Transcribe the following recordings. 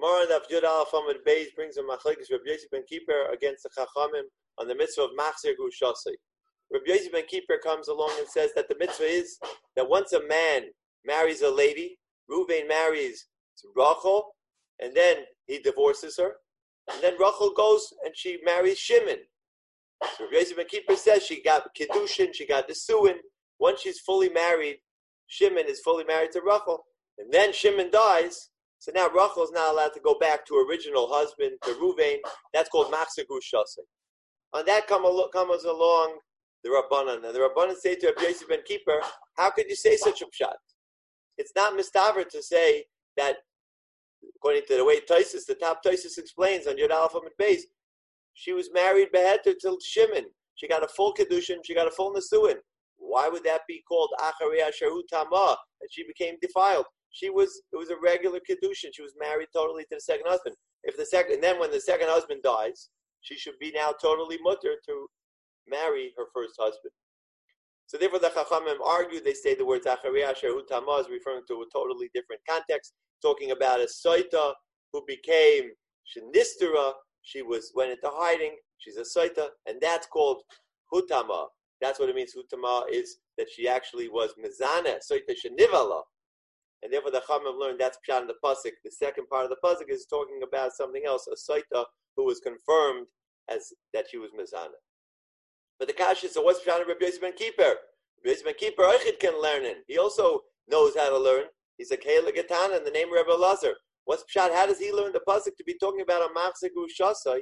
Gemara of Yud Al Famid Beis brings a machlekes Rabbi Yosef ben Kippur against the Chachamim on the mitzvah of Machzir Gushasei. Rabbi Yosef ben Kippur comes along and says that the mitzvah is that once a man marries a lady, Ruvain marries Rachel, and then he divorces her, and then Rachel goes and she marries Shimon. So Rabbi Yosef ben Kippur says she got Kiddushin, she got the Suin. Once she's fully married, Shimon is fully married to Rachel, and then Shimon dies, so now Rachel is not allowed to go back to her original husband, to Ruvain. That's called Machzir Gushasei. On that come, comes along the Rabbanan. And the Rabbanan say to Yosef ben Kippur, how could you say such a pshat? It's not mistaver to say that, according to the way Taisus, the top Taisus explains on Yud Alpha and Beis, she was married beheter till Shimon. She got a full kedushin, she got a full nesuin. Why would that be called Acharei Asheru Tamah? That she became defiled she was it was a regular kedushin. She was married totally to the second husband. If the second, and then when the second husband dies, she should be now totally mutter to marry her first husband. So therefore, the Chachamim argue. They say the words Acharei is referring to a totally different context, talking about a soita who became Shinistera. She was went into hiding. She's a soita, and that's called Hutama. That's what it means. Hutama is that she actually was Mizana, Saita Shenivala and therefore the Chachamim learned that's pshat in the pasuk. The second part of the pasuk is talking about something else, a saita who was confirmed as that she was mizana. But the kash is so what's pshat in Rabbi Yosef ben Kippur? Rabbi Yosef ben Kippur Eichid can learn it. He also knows how to learn. He's a Kela Gatan in the name of Rabbi Lazar. What's pshat? How does he learn the pasuk to be talking about a machzegu shasai?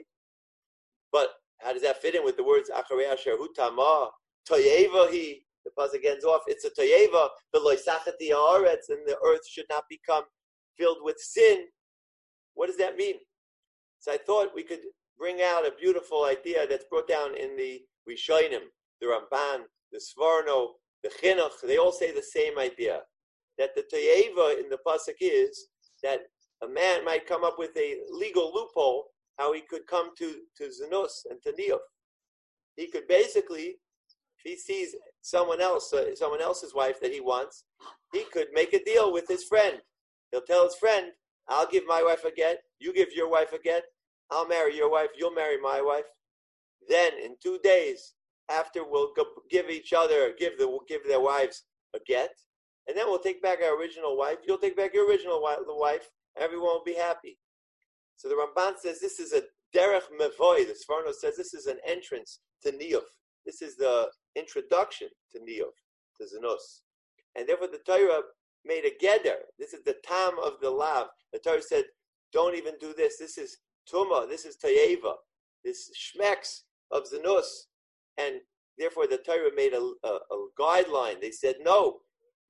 But how does that fit in with the words acharei asher hutama toyeva he pasuk ends off. It's a toyeva the haaretz, and the earth should not become filled with sin. What does that mean? So I thought we could bring out a beautiful idea that's brought down in the Rishonim, the Ramban, the Sforno, the Chinuch. They all say the same idea that the toyeva in the pasuk is that a man might come up with a legal loophole how he could come to to Zanus and to Niyov. He could basically he sees someone else, uh, someone else's wife that he wants, he could make a deal with his friend. He'll tell his friend, "I'll give my wife a get. You give your wife a get. I'll marry your wife. You'll marry my wife." Then, in two days after, we'll give each other, give the give their wives a get, and then we'll take back our original wife. You'll take back your original wife. Everyone will be happy. So the Ramban says this is a derech mevoy. The Sforno says this is an entrance to niyuf. This is the introduction to Niyov, to Zanus. And therefore the Torah made a geder. This is the tam of the lav. The Torah said, don't even do this. This is tuma. This is tayeva. This shmeks of Zanus. And therefore the Torah made a, a, a guideline. They said, no,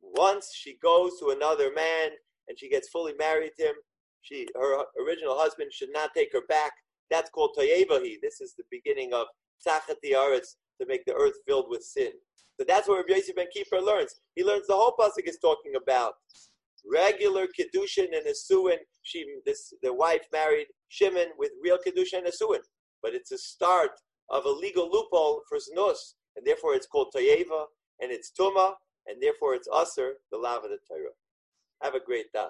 once she goes to another man and she gets fully married to him, she her original husband should not take her back. That's called toyevahi. This is the beginning of tzachat aretz, to make the earth filled with sin. So that's what Rabbi Yosef ben Kippur learns. He learns the whole pasuk is talking about regular kedushin and asuin. She, this, the wife married Shimon with real kedushin and asuin, but it's a start of a legal loophole for znus, and therefore it's called toyeva, and it's tuma, and therefore it's usher, the lav of the Torah. Have a great day.